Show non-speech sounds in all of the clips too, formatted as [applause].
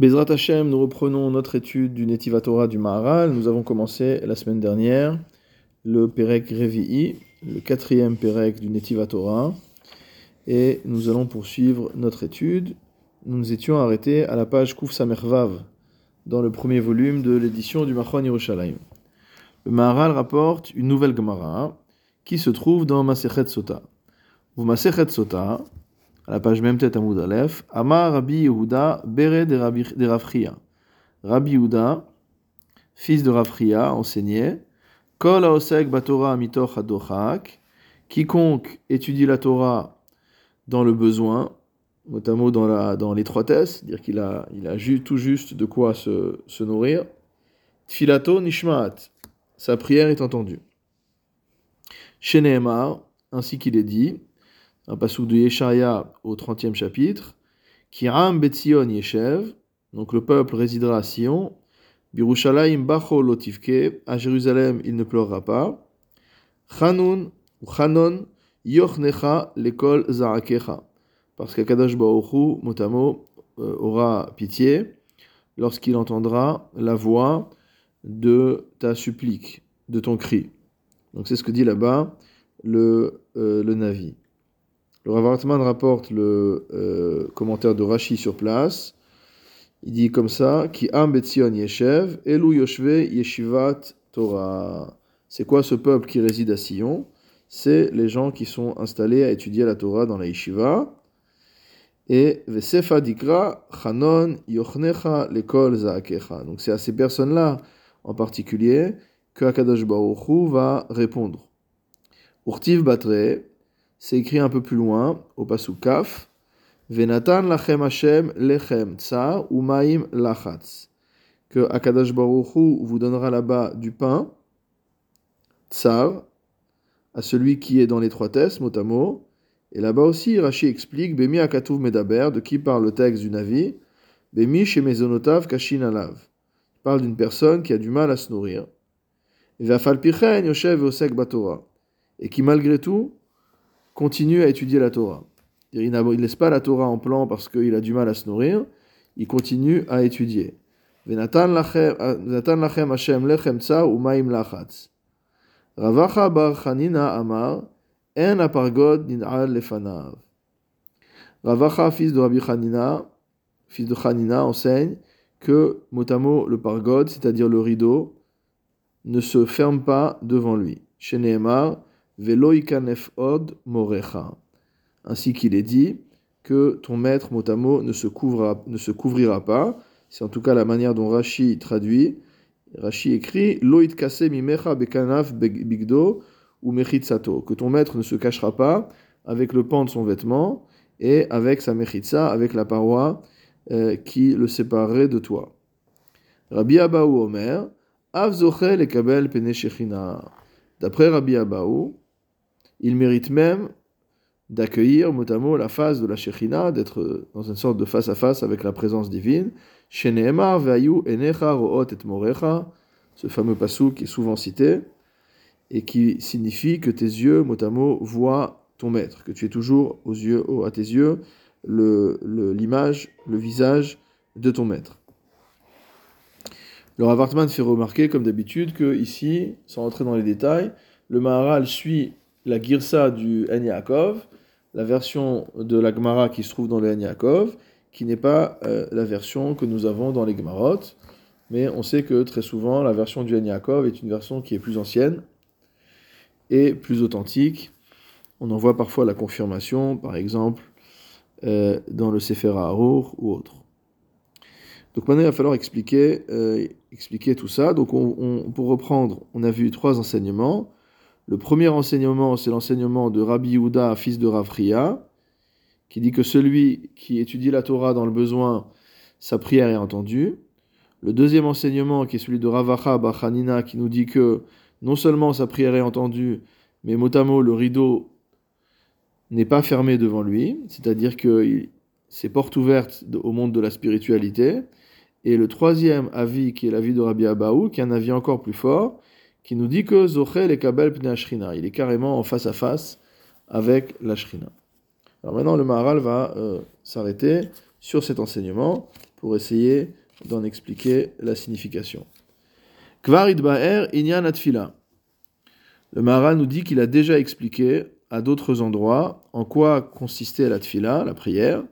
Bezrat Hashem, nous reprenons notre étude du Netiva Torah du Maharal. Nous avons commencé la semaine dernière le Perek Revi'i, le quatrième Perek du Netiva Torah. Et nous allons poursuivre notre étude. Nous nous étions arrêtés à la page Kuf Samervav, dans le premier volume de l'édition du Machon Yerushalayim. Le Maharal rapporte une nouvelle Gemara qui se trouve dans Masechet Sota. Vous Masechet Sota, la page même tête à Aleph, Amar Rabbi Yehuda Bere de, Rafria. Rabbi Yehuda, fils de Rafria, enseignait Kol Aosek Batora Mitoch Adochak, quiconque étudie la Torah dans le besoin, notamment dans, la, dans l'étroitesse, dire qu'il a, il a tout juste de quoi se, se nourrir. Tfilato Nishmaat, sa prière est entendue. Sheneemar, ainsi qu'il est dit, un passage de Yeshaya au 30e chapitre, Kiram Betzion Yeshev, donc le peuple résidera à Sion, Birushalayim Bacho Lotivke, à Jérusalem il ne pleurera pas, Chanun ou Chanon Yochnecha l'école Zarakecha, parce qu'Akadash Baoru, motamo, euh, aura pitié lorsqu'il entendra la voix de ta supplique, de ton cri. Donc c'est ce que dit là-bas le, euh, le Navi. Le Rav Hartman rapporte le euh, commentaire de Rashi sur place. Il dit comme ça Ki am betzion yeshev, elu yoshve yeshivat Torah. C'est quoi ce peuple qui réside à Sion? C'est les gens qui sont installés à étudier la Torah dans la yeshiva. Et Vesefa dikra chanon yochnecha lekol zaakecha. Donc c'est à ces personnes-là en particulier que Akadosh Baruch Hu va répondre. Urtiv batre, c'est écrit un peu plus loin, au pasuk kaf, Venatan lachem Hashem lechem tsa umaim lachatz. Que Akadash Baruch Hu vous donnera là-bas du pain, tsar, à celui qui est dans l'étroitesse, mot à mot. Et là-bas aussi, Rashi explique, Bemi akatuv medaber, de qui parle le texte du Navi, Bemi shemezonotav kashin alav. Parle d'une personne qui a du mal à se nourrir. Et qui malgré tout, continue à étudier la Torah. Il ne laisse pas la Torah en plan parce qu'il a du mal à se nourrir, il continue à étudier. Lachatz. Ravacha bar amar, en apargod nin'al lefanav. Ravacha, fils de Rabbi Chanina, fils de Chanina, enseigne que, mot le pargod, c'est-à-dire le rideau, ne se ferme pas devant lui. Od morecha. Ainsi qu'il est dit que ton maître motamo ne se, couvrira, ne se couvrira pas. C'est en tout cas la manière dont Rashi traduit. Rashi écrit Loït kase mimecha bekanaf bigdo ou mechitsato. Que ton maître ne se cachera pas avec le pan de son vêtement et avec sa mechitsa, avec la paroi euh, qui le séparerait de toi. Rabbi Abaou Omer, Av zochel et kabel D'après Rabbi Abaou, il mérite même d'accueillir mot la face de la Shechina, d'être dans une sorte de face-à-face avec la présence divine. ve'ayu enecha ro'ot et morecha, ce fameux passou qui est souvent cité, et qui signifie que tes yeux, mot voient ton maître, que tu es toujours aux yeux, à tes yeux l'image, le, le visage de ton maître. Le Ravartman fait remarquer, comme d'habitude, que ici, sans entrer dans les détails, le Maharal suit la girsa du En Yaakov, la version de la Gemara qui se trouve dans le En Yaakov, qui n'est pas euh, la version que nous avons dans les Gemarot, mais on sait que très souvent la version du En Yaakov est une version qui est plus ancienne et plus authentique. On en voit parfois la confirmation, par exemple, euh, dans le Sefer Harur ou autre. Donc maintenant, il va falloir expliquer, euh, tout ça. Donc on, pour reprendre, on a vu trois enseignements. Le premier enseignement, c'est l'enseignement de Rabbi Yehuda, fils de Ravria, qui dit que celui qui étudie la Torah dans le besoin, sa prière est entendue. Le deuxième enseignement, qui est celui de Ravacha Bachanina, qui nous dit que non seulement sa prière est entendue, mais motamo, le rideau n'est pas fermé devant lui, c'est-à-dire que c'est porte ouverte au monde de la spiritualité. Et le troisième avis, qui est l'avis de Rabbi Abaou, qui est un avis encore plus fort, qui nous dit que Zochel et Kabel Pne Ashrina. Il est carrément en face à face avec la Shrina. Alors maintenant, le Maharal va euh, s'arrêter sur cet enseignement pour essayer d'en expliquer la signification. Kvarid Ba'er Inyan Atfila. Le Mahara nous dit qu'il a déjà expliqué à d'autres endroits en quoi consistait la tfila, la prière.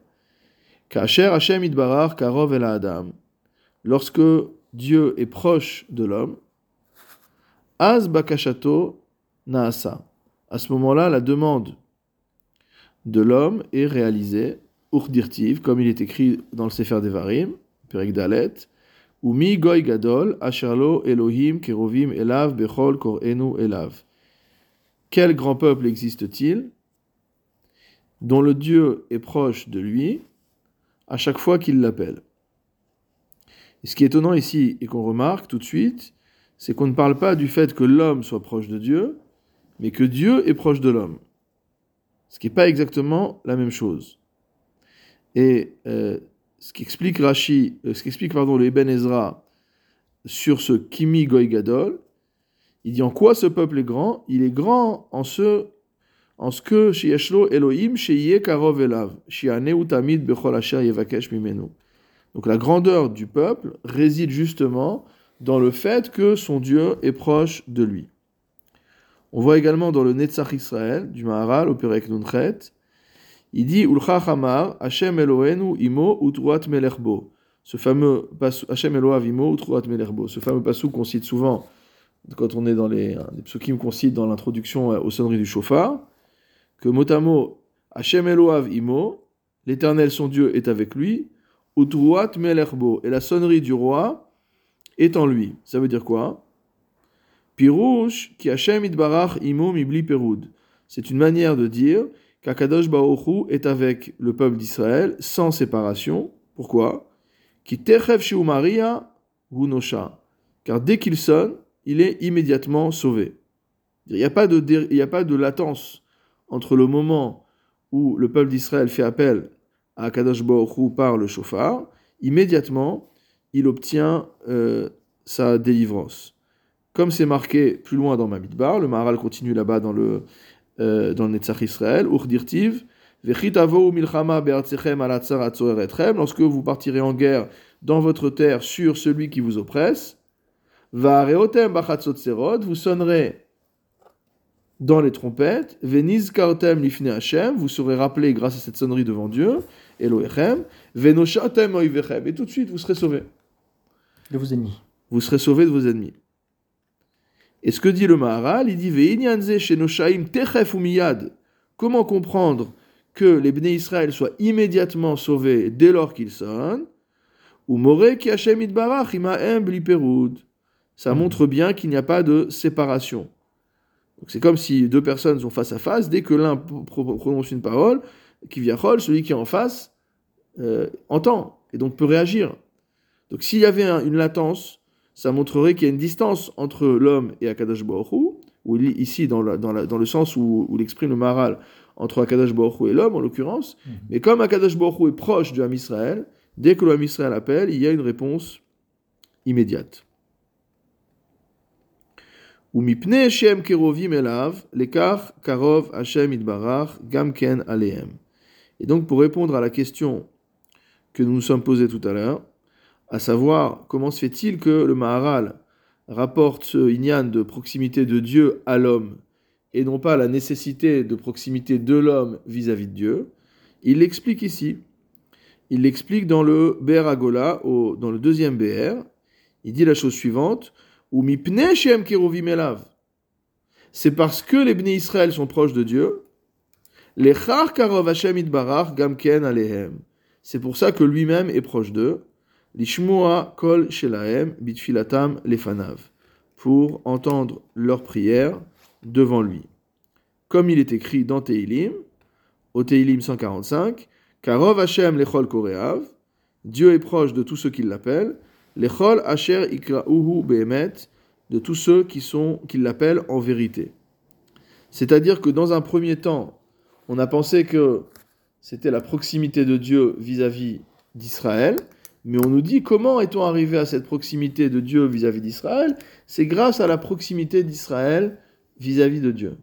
Kacher Hashem Idbarar Karov El Adam. Lorsque Dieu est proche de l'homme, Az Bakashato Naasa. À ce moment-là, la demande de l'homme est réalisée, Urdirtiv, comme il est écrit dans le Sefer Devarim, Perek Dalet, ou Mi Goy Gadol, Asherlo Elohim Kerovim Elav Bechol Korenu Elav. Quel grand peuple existe-t-il dont le Dieu est proche de lui à chaque fois qu'il l'appelle? Ce qui est étonnant ici et qu'on remarque tout de suite, c'est qu'on ne parle pas du fait que l'homme soit proche de Dieu, mais que Dieu est proche de l'homme. Ce qui n'est pas exactement la même chose. Et euh, ce qui explique Rashi, euh, ce qui explique pardon le Ibn Ezra sur ce Kimi Goy Gadol, il dit en quoi ce peuple est grand? Il est grand en ce, en ce que Sheyeshlo Elohim Sheye Karov Elav, Utamid Bechol Asher Yevakesh Mimenu. Donc la grandeur du peuple réside justement dans le fait que son Dieu est proche de lui. On voit également dans le Netzach Israël du Maharal au Perek Nunchet, il dit Ulcha Hamar, Hashem Elohenu Imo Utruat Melerbo. Ce fameux Hashem Elohav Imo Utruat Melerbo. Ce fameux passou qu'on cite souvent quand on est dans les, les psukim qu'on cite dans l'introduction aux sonneries du chauffard, que motamo Hashem Elohav Imo, l'éternel son Dieu est avec lui, Utruat Melerbo. Et la sonnerie du roi est en lui. Ça veut dire quoi? Pirouche qui Hashem Idbarach Imo Mibli Perud. C'est une manière de dire qu'Akadosh Baoru est avec le peuple d'Israël sans séparation. Pourquoi? Qui Techev Maria Hunosha. Car dès qu'il sonne, il est immédiatement sauvé. Il n'y a, pas de, il a pas de latence entre le moment où le peuple d'Israël fait appel à Akadosh Baoru par le chauffard, immédiatement, il obtient euh, sa délivrance. Comme c'est marqué plus loin dans Mamidbar, le Maharal continue là-bas dans le, euh, dans le Netzach Israël, Urdirtiv, lorsque vous partirez en guerre dans votre terre sur celui qui vous oppresse, vous sonnerez dans les trompettes, veniz kaotem Hashem, vous serez rappelé grâce à cette sonnerie devant Dieu, Elohechem, venoshatem oivechem, et tout de suite vous serez sauvés. De vos ennemis. Vous serez sauvés de vos ennemis. Et ce que dit le Maharal, il dit. Comment comprendre que les Bnei Israël soient immédiatement sauvés dès lors qu'ils sonnent? Ou ki Hashem Ça montre bien qu'il n'y a pas de séparation. C'est comme si deux personnes sont face à face, dès que l'un prononce une parole, qui vient celui qui est en face euh, entend et donc peut réagir. Donc s'il y avait une latence, ça montrerait qu'il y a une distance entre l'homme et Akadash Baruch ou ici dans, dans, dans, le sens où, où il exprime le maral entre Akadash Baruch et l'homme en l'occurrence, mhm. mais comme Akadash Baruch est proche du Ham Israël, dès que le Ham Israël appelle, il y a une réponse immédiate. Ou mipne Shem kerovim elav, lekar karov Hashem idbarach gamken aleem. Et donc pour répondre à la question que nous nous sommes posée tout à l'heure, à savoir comment se fait-il que le Maharal rapporte ce inyan de proximité de Dieu à l'homme et non pas la nécessité de proximité de l'homme vis-à-vis de Dieu? Il l'explique ici. Il l'explique dans le Ber Agola, dans le deuxième BR. Il dit la chose suivante C'est parce que les Bnei Israël sont proches de Dieu. Les Karov Hashem Gamken Alehem. C'est pour ça que lui-même est proche d'eux. Pour entendre leurs prières devant lui. Comme il est écrit dans Teilim, au Teilim 145, Karov Hashem lechol koreav, Dieu est proche de tous ceux qui l'appellent, lechol asher ikrauhu de tous ceux qui, sont, qui l'appellent en vérité. C'est-à-dire que dans un premier temps, on a pensé que c'était la proximité de Dieu vis-à-vis d'Israël, mais on nous dit comment est-on arrivé à cette proximité de Dieu vis-à-vis d'Israël? C'est grâce à la proximité d'Israël vis-à-vis de Dieu.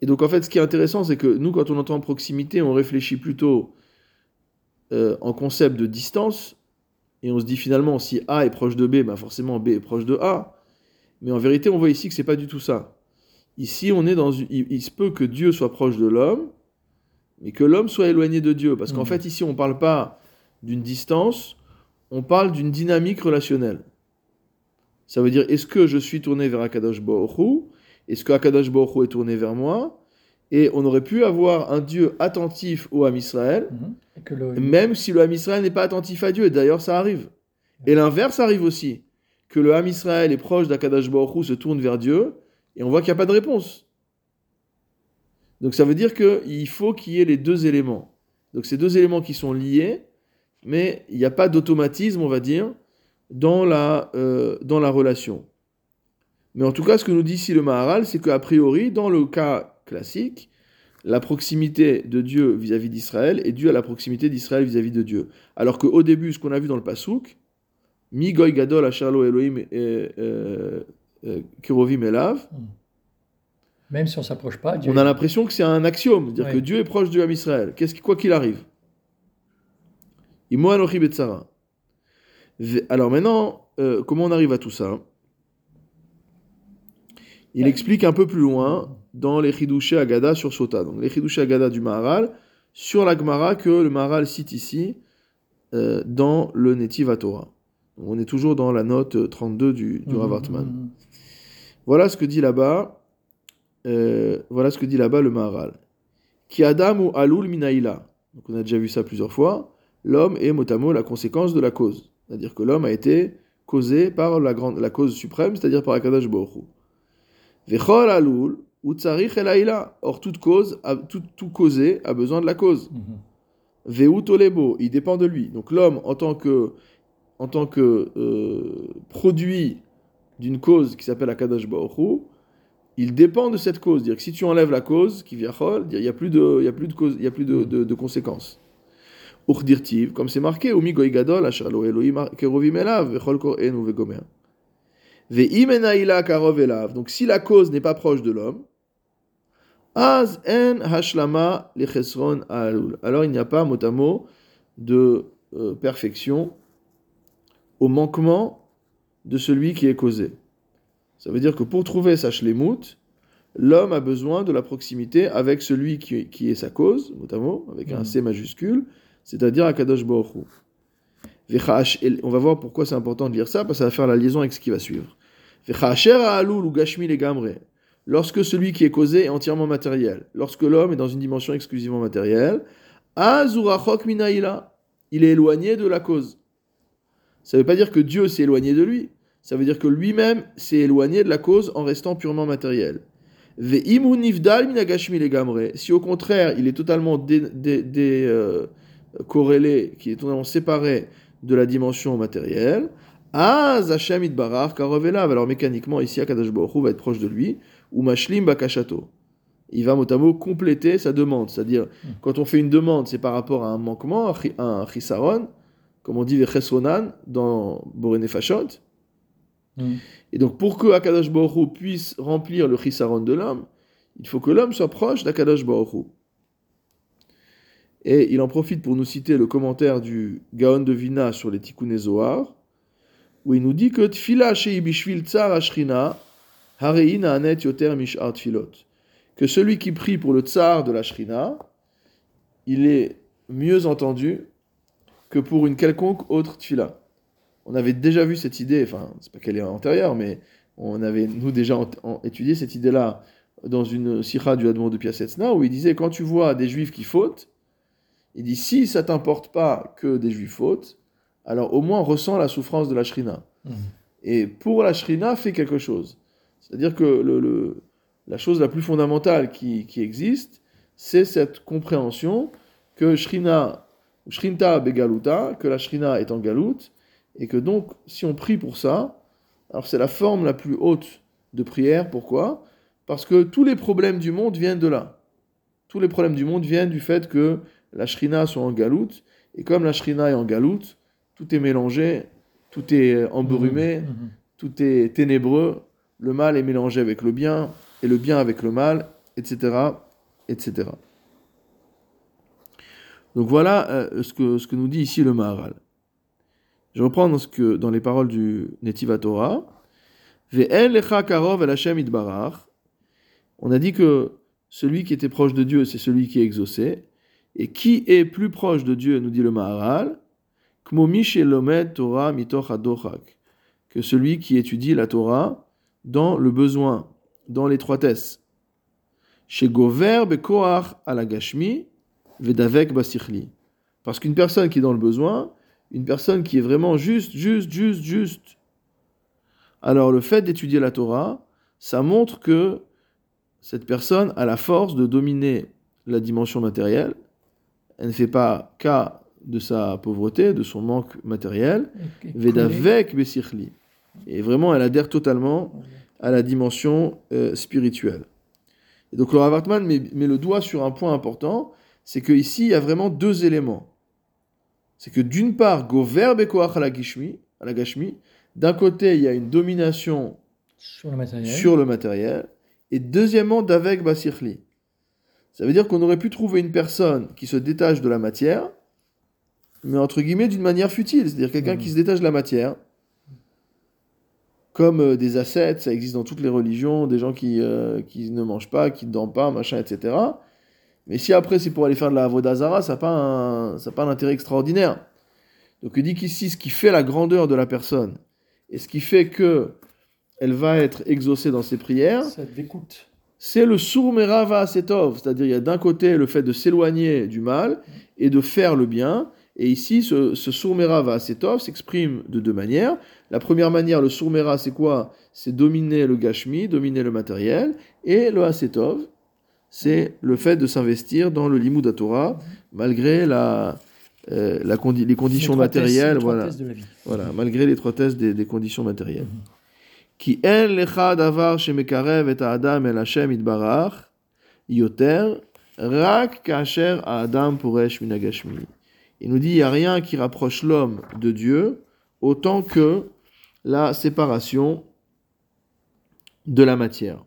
Et donc en fait, ce qui est intéressant, c'est que nous, quand on entend proximité, on réfléchit plutôt euh, en concept de distance, et on se dit finalement si A est proche de B, ben forcément B est proche de A. Mais en vérité, on voit ici que c'est pas du tout ça. Ici, on est dans une- il, il se peut que Dieu soit proche de l'homme, mais que l'homme soit éloigné de Dieu. Parce qu'en Mhm. fait, ici, on ne parle pas d'une distance, on parle d'une dynamique relationnelle. Ça veut dire, est-ce que je suis tourné vers Akadosh Baruch Est-ce que Akadosh Baruch est tourné vers moi? Et on aurait pu avoir un Dieu attentif au Ham Israël, Mhm. Et que le- même si le Ham Israël n'est pas attentif à Dieu. Et d'ailleurs, ça arrive. Et l'inverse arrive aussi. Que le Ham Israël est proche d'Akadosh Baruch se tourne vers Dieu, et on voit qu'il n'y a pas de réponse. Donc ça veut dire qu'il faut qu'il y ait les deux éléments. Donc ces deux éléments qui sont liés, mais il n'y a pas d'automatisme, on va dire, dans la, euh, dans la relation. Mais en tout cas, ce que nous dit ici le Maharal, c'est qu'a priori, dans le cas classique, la proximité de Dieu vis-à-vis d'Israël est due à la proximité d'Israël vis-à-vis de Dieu. Alors qu'au début, ce qu'on a vu dans le Passouk, Mi goy gadol asherlo Elohim et, euh, euh, kerovim elav, Même si on s'approche pas, Dieu on a l'impression que c'est un axiome, c'est-à-dire Ouais. que Dieu est proche du Ham Israël, qu'est-ce quoi qu'il arrive. Imo anochi betzara. Ve- Alors maintenant, euh, comment on arrive à tout ça? Il explique un peu plus loin dans les Chidushé Agada sur Sota. Donc les Chidushé Agada du Maharal sur la Gemara que le Maharal cite ici euh, dans le Netiv HaTorah. Donc, On est toujours dans la note euh, 32 du, du Mhm, Rav Hartman. mhm. Voilà ce que dit là-bas. euh, voilà ce que dit là-bas le Maharal. Ki Adam ou Alul Minaïla. Donc on a déjà vu ça plusieurs fois. L'homme est motamo la conséquence de la cause. C'est-à-dire que l'homme a été causé par la, grande, la cause suprême, c'est-à-dire par Akadash Baruch Hu. Vechol Alul ou Tsarich Elaïla. Or toute cause, a- tout, tout causé a besoin de la cause. Mhm. Veu Tolebo, il dépend de lui. Donc l'homme, en tant que, en tant que euh, produit d'une cause qui s'appelle Akadash Hu, il dépend de cette cause. Dire que si tu enlèves la cause, qui vient il n'y a plus de, il y a plus de cause, il y a plus de, de, de conséquences. Comme c'est marqué, Umi goy gadol, asher lo Elohim kerovim elav, vechol kohen ou vegomer. Ve'im enaïla karov elav. Donc si la cause n'est pas proche de l'homme, Az en hashlama lechesron alul. Alors il n'y a pas mot à mot de euh, perfection au manquement de celui qui est causé. Ça veut dire que pour trouver sa shlemut, l'homme a besoin de la proximité avec celui qui, qui est sa cause, mot, avec un Mhm. C majuscule, c'est-à-dire Akadosh Baruch Hu. On va voir pourquoi c'est important de lire ça, parce que ça va faire la liaison avec ce qui va suivre. Lorsque celui qui est causé est entièrement matériel, lorsque l'homme est dans une dimension exclusivement matérielle, il est éloigné de la cause. Ça ne veut pas dire que Dieu s'est éloigné de lui, ça veut dire que lui-même s'est éloigné de la cause en restant purement matériel. Si au contraire il est totalement dé- euh, corrélé, qui est totalement séparé de la dimension matérielle, Az Hashem itbarar karovelav. Alors mécaniquement ici Akadosh Baruch va être proche de lui, ou mashlim bakashato. Il va mot à mot compléter sa demande, c'est-à-dire quand on fait une demande, c'est par rapport à un manquement, un chi- un chisaron, comme on dit vechesronan dans Borene Fashot. Mhm. Et donc, pour que Akadosh Baruch puisse remplir le chisaron de l'homme, il faut que l'homme soit proche d'Akadosh Baruch. Et il en profite pour nous citer le commentaire du Gaon de Vina sur les Tikkun Zohar, où il nous dit que Tfila shei bishvil tsar ashrina, harein anet yoter mishar tfilot. Que celui qui prie pour le tsar de la shrina, il est mieux entendu que pour une quelconque autre tfila. On avait déjà vu cette idée, enfin, c'est pas qu'elle est antérieure, mais on avait, nous, déjà étudié cette idée-là dans une sikha du Admon de Piasetzna, où il disait quand tu vois des juifs qui fautent, il dit si ça t'importe pas que des juifs fautent, alors au moins ressens la souffrance de la shrina. Mhm. Et pour la shrina, fais quelque chose. C'est-à-dire que le, le- la chose la plus fondamentale qui, qui existe, c'est cette compréhension que shrina, shrinta begaluta, que la shrina est en galoute, et que donc, si on prie pour ça, alors c'est la forme la plus haute de prière. Pourquoi? Parce que tous les problèmes du monde viennent de là. Tous les problèmes du monde viennent du fait que la shrina soit en galoute, et comme la shrina est en galoute, tout est mélangé, tout est embrumé, Mhm. tout est ténébreux, le mal est mélangé avec le bien, et le bien avec le mal, etc. etc. Donc voilà euh, ce, que, ce que nous dit ici le Maharal. Je reprends dans, ce que, dans les paroles du Netiva Torah. On a dit que celui qui était proche de Dieu, c'est celui qui est exaucé. Et qui est plus proche de Dieu, nous dit le Maharal. Que celui qui étudie la Torah dans le besoin, dans l'étroitesse. Parce qu'une personne qui est dans le besoin, une personne qui est vraiment juste, juste, juste, juste. Alors le fait d'étudier la Torah, ça montre que cette personne a la force de dominer la dimension matérielle. Elle ne fait pas cas de sa pauvreté, de son manque matériel. Vedavek besichli. Et vraiment, elle adhère totalement à la dimension euh, spirituelle. Et donc le Ravartman met, met, le doigt sur un point important, c'est qu'ici, il y a vraiment deux éléments. C'est que d'une part, Gover bekoach la gashmi, d'un côté, il y a une domination sur le matériel, sur le matériel et deuxièmement, d'avek basirli. Ça veut dire qu'on aurait pu trouver une personne qui se détache de la matière, mais entre guillemets d'une manière futile, c'est-à-dire quelqu'un qui se détache de la matière, comme euh, des ascètes, ça existe dans toutes les religions, des gens qui, euh, qui ne mangent pas, qui ne dorment pas, machin, etc. Mais si après c'est pour aller faire de la Vodazara, ça n'a pas un, ça pas un intérêt extraordinaire. Donc il dit qu'ici, ce qui fait la grandeur de la personne, et ce qui fait que elle va être exaucée dans ses prières, c'est le sourmera va setov, c'est-à-dire il y a d'un côté le fait de s'éloigner du mal et de faire le bien, et ici ce, ce sourmera va setov s'exprime de deux manières. La première manière, le sourmera, c'est quoi? C'est dominer le gashmi, dominer le matériel, et le asetov, c'est le fait de s'investir dans le limud Torah, malgré la, euh, la condi les conditions matérielles, voilà, voilà, malgré l'étroitesse des, des conditions matérielles. Il nous dit il n'y a rien qui rapproche l'homme de Dieu autant que la séparation de la matière.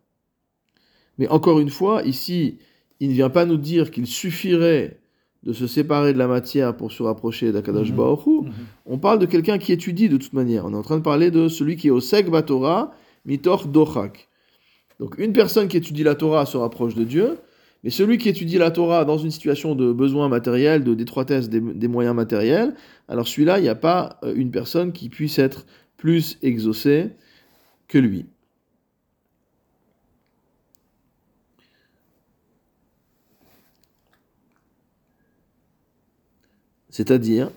Mais encore une fois, ici, il ne vient pas nous dire qu'il suffirait de se séparer de la matière pour se rapprocher d'Akadash mm -hmm. On parle de quelqu'un qui étudie de toute manière. On est en train de parler de celui qui est au Sek Batora, Mitor Dochak. Donc une personne qui étudie la Torah se rapproche de Dieu, mais celui qui étudie la Torah dans une situation de besoin matériel, de détroitesse des, des moyens matériels, alors celui-là, il n'y a pas euh, une personne qui puisse être plus exaucée que lui. C'est-à-dire,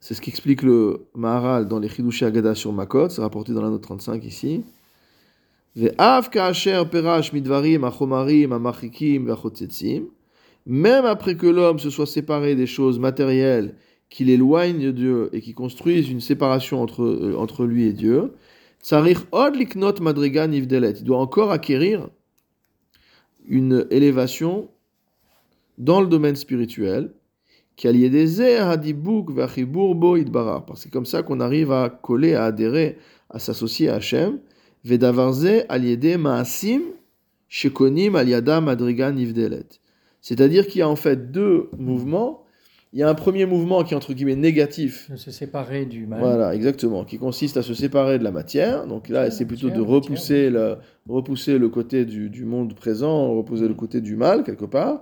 c'est ce qu'explique le Maharal dans les Chidushé Agada sur Makot, c'est rapporté dans la note 35 ici. Même après que l'homme se soit séparé des choses matérielles qui l'éloignent de Dieu et qui construisent une séparation entre, euh, entre lui et Dieu, il doit encore acquérir une élévation dans le domaine spirituel parce que comme ça qu'on arrive à coller, à adhérer, à s'associer à Hachem. C'est-à-dire qu'il y a en fait deux mouvements. Il y a un premier mouvement qui est entre guillemets négatif. De se séparer du mal. Voilà, exactement. Qui consiste à se séparer de la matière. Donc là, c'est plutôt de repousser le, repousser le côté du, du monde présent, repousser le côté du mal, quelque part.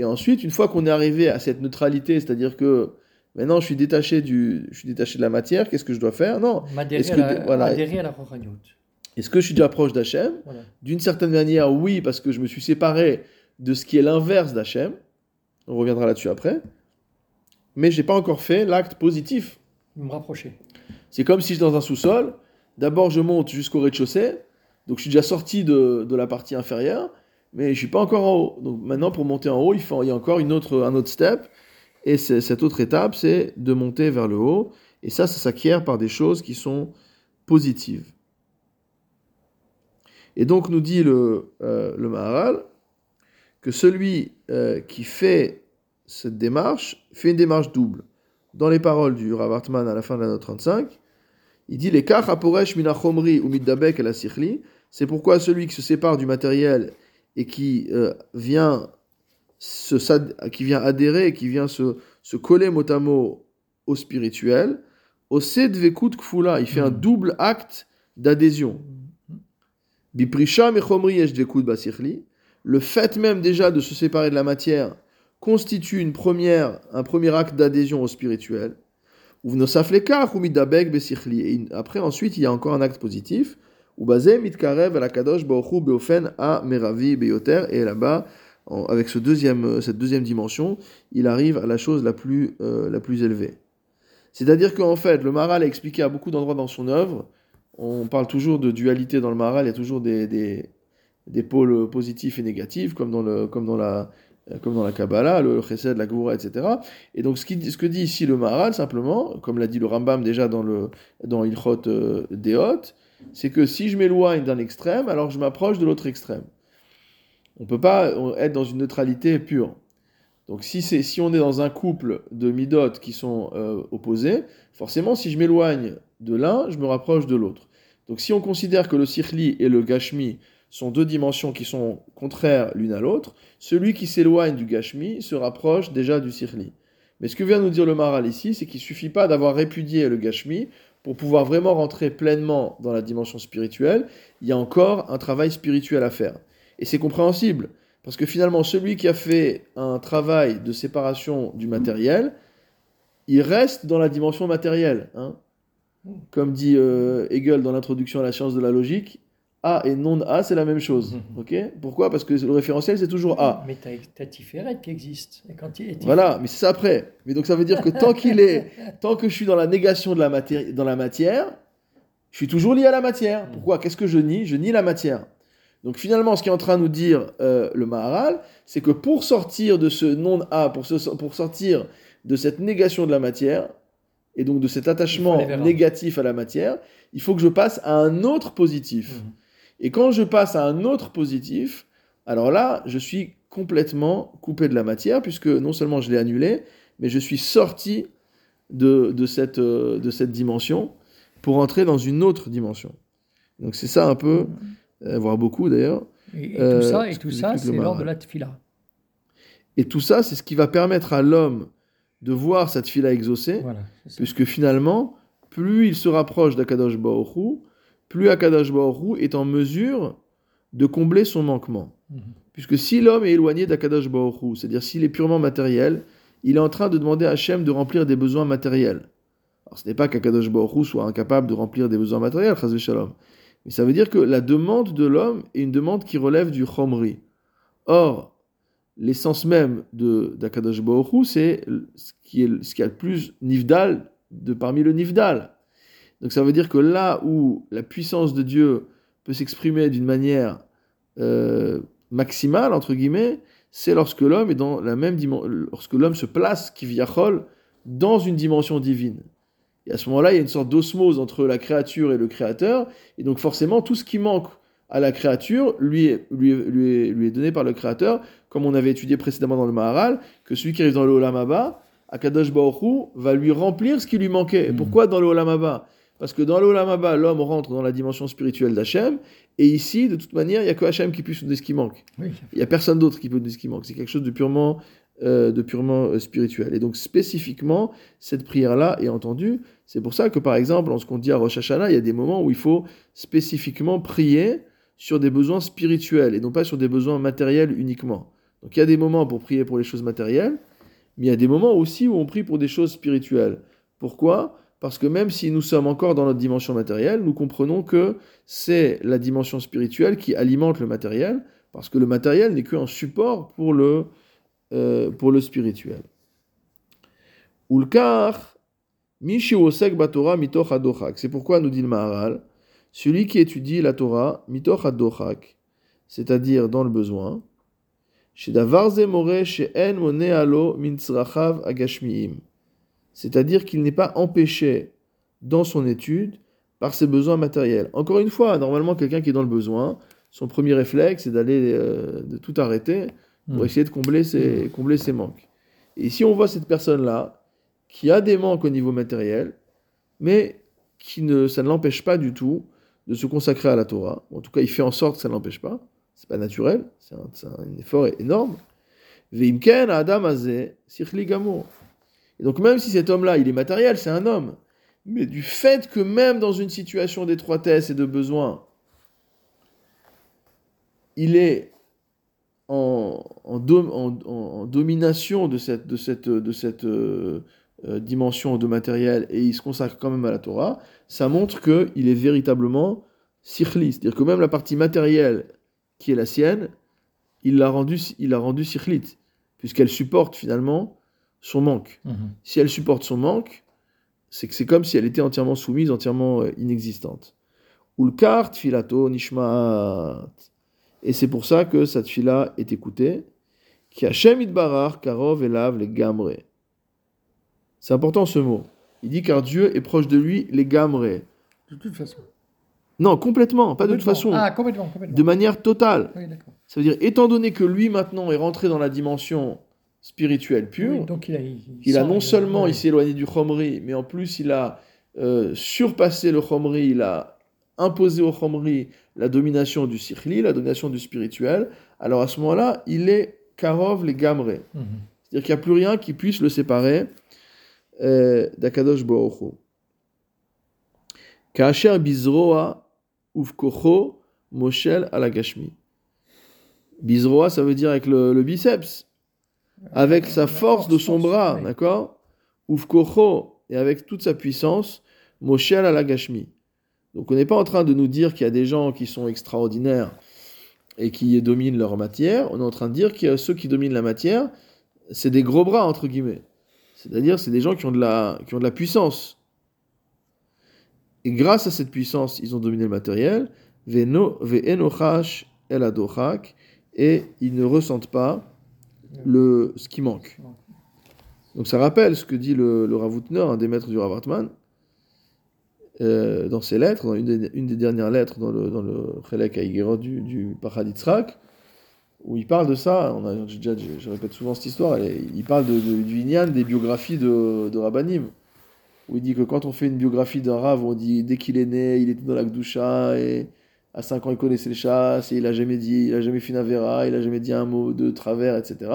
Et ensuite, une fois qu'on est arrivé à cette neutralité, c'est-à-dire que maintenant je suis détaché, du, je suis détaché de la matière, qu'est-ce que je dois faire? Non. Est-ce que, voilà, la Est-ce que je suis déjà proche d'Hachem? Voilà. D'une certaine manière, oui, parce que je me suis séparé de ce qui est l'inverse d'Hachem. On reviendra là-dessus après. Mais je n'ai pas encore fait l'acte positif. Me rapprocher. C'est comme si je suis dans un sous-sol. D'abord, je monte jusqu'au rez-de-chaussée. Donc, je suis déjà sorti de, de la partie inférieure mais je suis pas encore en haut. Donc maintenant, pour monter en haut, il, y a encore une autre, un autre step. Et cette autre étape, c'est de monter vers le haut. Et ça, ça s'acquiert par des choses qui sont positives. Et donc, nous dit le, euh, le Maharal que celui euh, qui fait cette démarche fait une démarche double. Dans les paroles du Rav Hartman à la fin de la note 35, il dit les aporesh minachomri ou la C'est pourquoi celui qui se sépare du matériel et qui euh, vient se, qui vient adhérer, qui vient se, se coller mot à mot au spirituel, au sedvekut kfula, il fait un double acte d'adhésion. Biprisha mechomri yeshdvekut basichli, le fait même déjà de se séparer de la matière constitue une première, un premier acte d'adhésion au spirituel. Et après, ensuite, il y a encore un acte positif. Et là-bas, avec ce deuxième, cette deuxième dimension, il arrive à la chose la plus, euh, la plus élevée. C'est-à-dire qu'en fait, le Maral a expliqué à beaucoup d'endroits dans son œuvre, on parle toujours de dualité dans le Maral, il y a toujours des, des, des pôles positifs et négatifs, comme dans, le, comme dans la, comme dans la Kabbalah, le Chesed, la Goura, etc. Et donc, ce, qui, ce que dit ici le Maharal, simplement, comme l'a dit le Rambam déjà dans, le, dans Ilchot euh, Deot, c'est que si je m'éloigne d'un extrême, alors je m'approche de l'autre extrême. On ne peut pas être dans une neutralité pure. Donc, si, si on est dans un couple de midot qui sont euh, opposés, forcément, si je m'éloigne de l'un, je me rapproche de l'autre. Donc, si on considère que le Sirli et le Gashmi sont deux dimensions qui sont contraires l'une à l'autre, celui qui s'éloigne du Gashmi se rapproche déjà du Sirli. Mais ce que vient nous dire le Maral ici, c'est qu'il ne suffit pas d'avoir répudié le Gashmi pour pouvoir vraiment rentrer pleinement dans la dimension spirituelle. Il y a encore un travail spirituel à faire. Et c'est compréhensible, parce que finalement, celui qui a fait un travail de séparation du matériel, il reste dans la dimension matérielle. Hein. Comme dit euh, Hegel dans l'introduction à la science de la logique, a et non A, c'est la même chose. Mhm. ok? Pourquoi? Parce que le référentiel, c'est toujours A. Mais tu as Tiferet qui existe. Et quand il est voilà, mais c'est ça après. Mais donc ça veut dire que tant qu'il est, [laughs] tant que je suis dans la négation de la matière, dans la matière, je suis toujours lié à la matière. Mhm. Pourquoi? Qu'est-ce que je nie? Je nie la matière. Donc finalement, ce qui est en train de nous dire euh, le Maharal, c'est que pour sortir de ce non A, pour, pour sortir de cette négation de la matière, et donc de cet attachement négatif à la matière, il faut que je passe à un autre positif. Mhm. Et quand je passe à un autre positif, alors là, je suis complètement coupé de la matière, puisque non seulement je l'ai annulé, mais je suis sorti de, de, cette, euh, de cette dimension pour entrer dans une autre dimension. Donc c'est ça un peu, euh, voire beaucoup d'ailleurs. Et, tout ça, et tout ça euh, c'est l'ordre de la tfila. Et tout ça, c'est ce qui va permettre à l'homme de voir cette fila exaucée, puisque finalement, plus il se rapproche d'Akadosh Baruch plus Akadash Baruch est en mesure de combler son manquement. Mhm. Puisque si l'homme est éloigné d'Akadash Baruch c'est-à-dire s'il est purement matériel, il est en train de demander à Hachem de remplir des besoins matériels. Alors ce n'est pas qu'Akadash Baruch soit incapable de remplir des besoins matériels, Shalom. Mais ça veut dire que la demande de l'homme est une demande qui relève du Chomri. Or, l'essence même d'Akadash Baruch c'est ce qui est ce qui a le plus nifdal de parmi le nifdal. Donc ça veut dire que là où la puissance de Dieu peut s'exprimer d'une manière euh, maximale, entre guillemets, c'est lorsque l'homme est dans la même dimension, lorsque l'homme se place, kiviachol, dans une dimension divine. Et à ce moment-là, il y a une sorte d'osmose entre la créature et le créateur, et donc forcément, tout ce qui manque à la créature lui est, lui, lui, est, donné par le créateur, comme on avait étudié précédemment dans le Maharal, que celui qui arrive dans le Olamaba, Akadosh Baruch va lui remplir ce qui lui manquait. Et hmm. pourquoi dans le Olamaba parce que dans l'Olamaba, l'homme rentre dans la dimension spirituelle d'Hachem, et ici, de toute manière, il n'y a que Hachem qui puisse nous dire ce qui manque. Il n'y a personne d'autre qui peut nous dire ce qui manque. C'est quelque chose de purement, euh, de purement euh, spirituel. Et donc, spécifiquement, cette prière-là est entendue. C'est pour ça que, par exemple, lorsqu'on dit à Rosh Hashanah, il y a des moments où il faut spécifiquement prier sur des besoins spirituels, et non pas sur des besoins matériels uniquement. Donc, il y a des moments pour prier pour les choses matérielles, mais il y a des moments aussi où on prie pour des choses spirituelles. Pourquoi? Parce que même si nous sommes encore dans notre dimension matérielle, nous comprenons que c'est la dimension spirituelle qui alimente le matériel, parce que le matériel n'est qu'un support pour le, euh, pour le spirituel. Ulkar, Batora mitoch C'est pourquoi nous dit le Maharal, celui qui étudie la Torah mitoch c'est-à-dire dans le besoin, chez Davarze More, chez En Agashmiim c'est-à-dire qu'il n'est pas empêché dans son étude par ses besoins matériels. Encore une fois, normalement, quelqu'un qui est dans le besoin, son premier réflexe, c'est d'aller euh, de tout arrêter pour hmm. essayer de combler ses, hmm. combler ses manques. Et si on voit cette personne-là, qui a des manques au niveau matériel, mais qui ne, ça ne l'empêche pas du tout de se consacrer à la Torah. En tout cas, il fait en sorte que ça ne l'empêche pas. C'est pas naturel, c'est un, un, effort énorme. Veimken Adam Azeh, Sichli Gamour. Et donc même si cet homme-là, il est matériel, c'est un homme, mais du fait que même dans une situation d'étroitesse et de besoin, il est en, domination de cette, euh, euh, dimension de matériel et il se consacre quand même à la Torah, ça montre qu'il est véritablement sikhli. C'est-à-dire que même la partie matérielle qui est la sienne, il l'a rendue rendu puisqu'elle supporte finalement son manque. Mhm. Si elle supporte son manque, c'est que c'est comme si elle était entièrement soumise, entièrement euh, inexistante. Ulkart filato nishmaat. Et c'est pour ça que cette fila est écoutée. Qui Hashem idbarar karov elav les gamre. C'est important ce mot. Il dit car Dieu est proche de lui les gamre. De toute façon. Non, complètement, pas de toute façon. Ah, complètement, complètement. De manière totale. Oui, ça veut dire, étant donné que lui maintenant est rentré dans la dimension spirituelle pure, donc il a, il, a non seulement il s'est éloigné du chomri, mais en plus il a euh, surpassé le chomri, il a imposé au chomri la domination du sikhli, la domination du spirituel, alors à ce moment-là, il est karov les gamre. Mhm. C'est-à-dire qu'il n'y a plus rien qui puisse le séparer euh, d'Akadosh Baruch Kacher bizroa ufkocho moshel alagashmi. Bizroa, ça veut dire avec le, biceps, avec sa force de son bras, d'accord? Ufkocho, et avec toute sa puissance, moshel alagashmi. Donc on n'est pas en train de nous dire qu'il y a des gens qui sont extraordinaires et qui dominent leur matière, on est en train de dire a ceux qui dominent la matière, c'est des gros bras, entre guillemets. C'est-à-dire, c'est des gens qui ont, de la, qui ont de la puissance. Et grâce à cette puissance, ils ont dominé le matériel. Et ils ne ressentent pas le, ce qui manque. Donc ça rappelle ce que dit le, le un des maîtres du Ravartman, euh, dans ses lettres, dans une des, dernières lettres dans le, dans le du, du Paraditzrak, où il parle de ça, on a, déjà, je, répète souvent cette histoire, il parle de, de, du Inyan des biographies de, de Rabbanim, où il dit que quand on fait une biographie d'un Rav, on dit dès qu'il est né, il était dans la Gdusha, et à 5 ans il connaissait les chasses, il a jamais dit, il a jamais fait une avera, il a jamais dit un mot de travers, etc.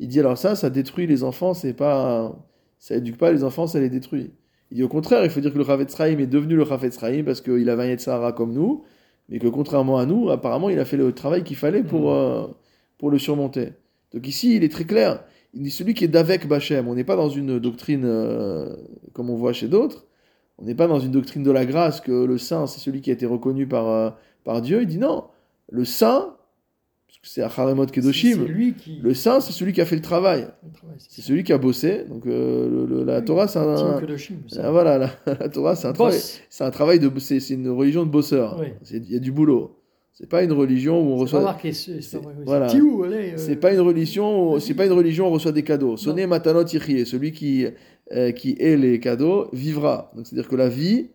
Il dit alors ça, ça détruit les enfants, c'est pas, ça éduque pas les enfants, ça les détruit. Il dit au contraire, il faut dire que le Ravetz est devenu le Ravetz parce qu'il avait un Yetzahara comme nous, mais que contrairement à nous, apparemment, il a fait le travail qu'il fallait pour, mm. euh, pour le surmonter. Donc ici, il est très clair. Il dit celui qui est d'avec Bachem. On n'est pas dans une doctrine euh, comme on voit chez d'autres. On n'est pas dans une doctrine de la grâce que le saint, c'est celui qui a été reconnu par, euh, par Dieu. Il dit non, le saint, parce que c'est Acharemot Kedoshim. Le saint, c'est celui qui a fait le travail. c'est celui qui a bossé. Donc euh, la Torah, c'est un. Ah, voilà, la, Torah, c'est un travail. C'est un travail de. C'est une religion de bosseur. Il y a du boulot. C'est pas une religion où on reçoit. C'est voilà. C'est pas une religion. C'est pas une religion où on reçoit des cadeaux. Sonné matanot Celui qui euh, qui est les cadeaux vivra. Donc c'est à dire que la vie,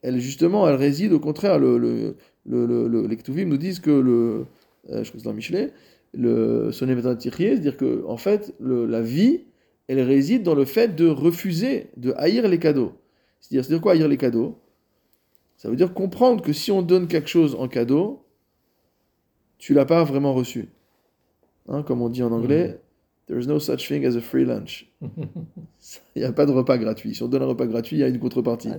elle justement, elle réside au contraire. Le le le, le, les Ktuvim nous disent que le euh, je crois que c'est dans Michelet, le c'est-à-dire que en fait, la vie, elle réside dans le fait de refuser, de haïr les cadeaux. C'est-à-dire, c'est quoi haïr les cadeaux? Ça veut dire comprendre que si on donne quelque chose en cadeau, tu l'as pas vraiment reçu. Hein, comme on dit en anglais, mm. there is no such thing as a free lunch. [laughs] il n'y a pas de repas gratuit. Si on donne un repas gratuit, il y a une contrepartie. Ah,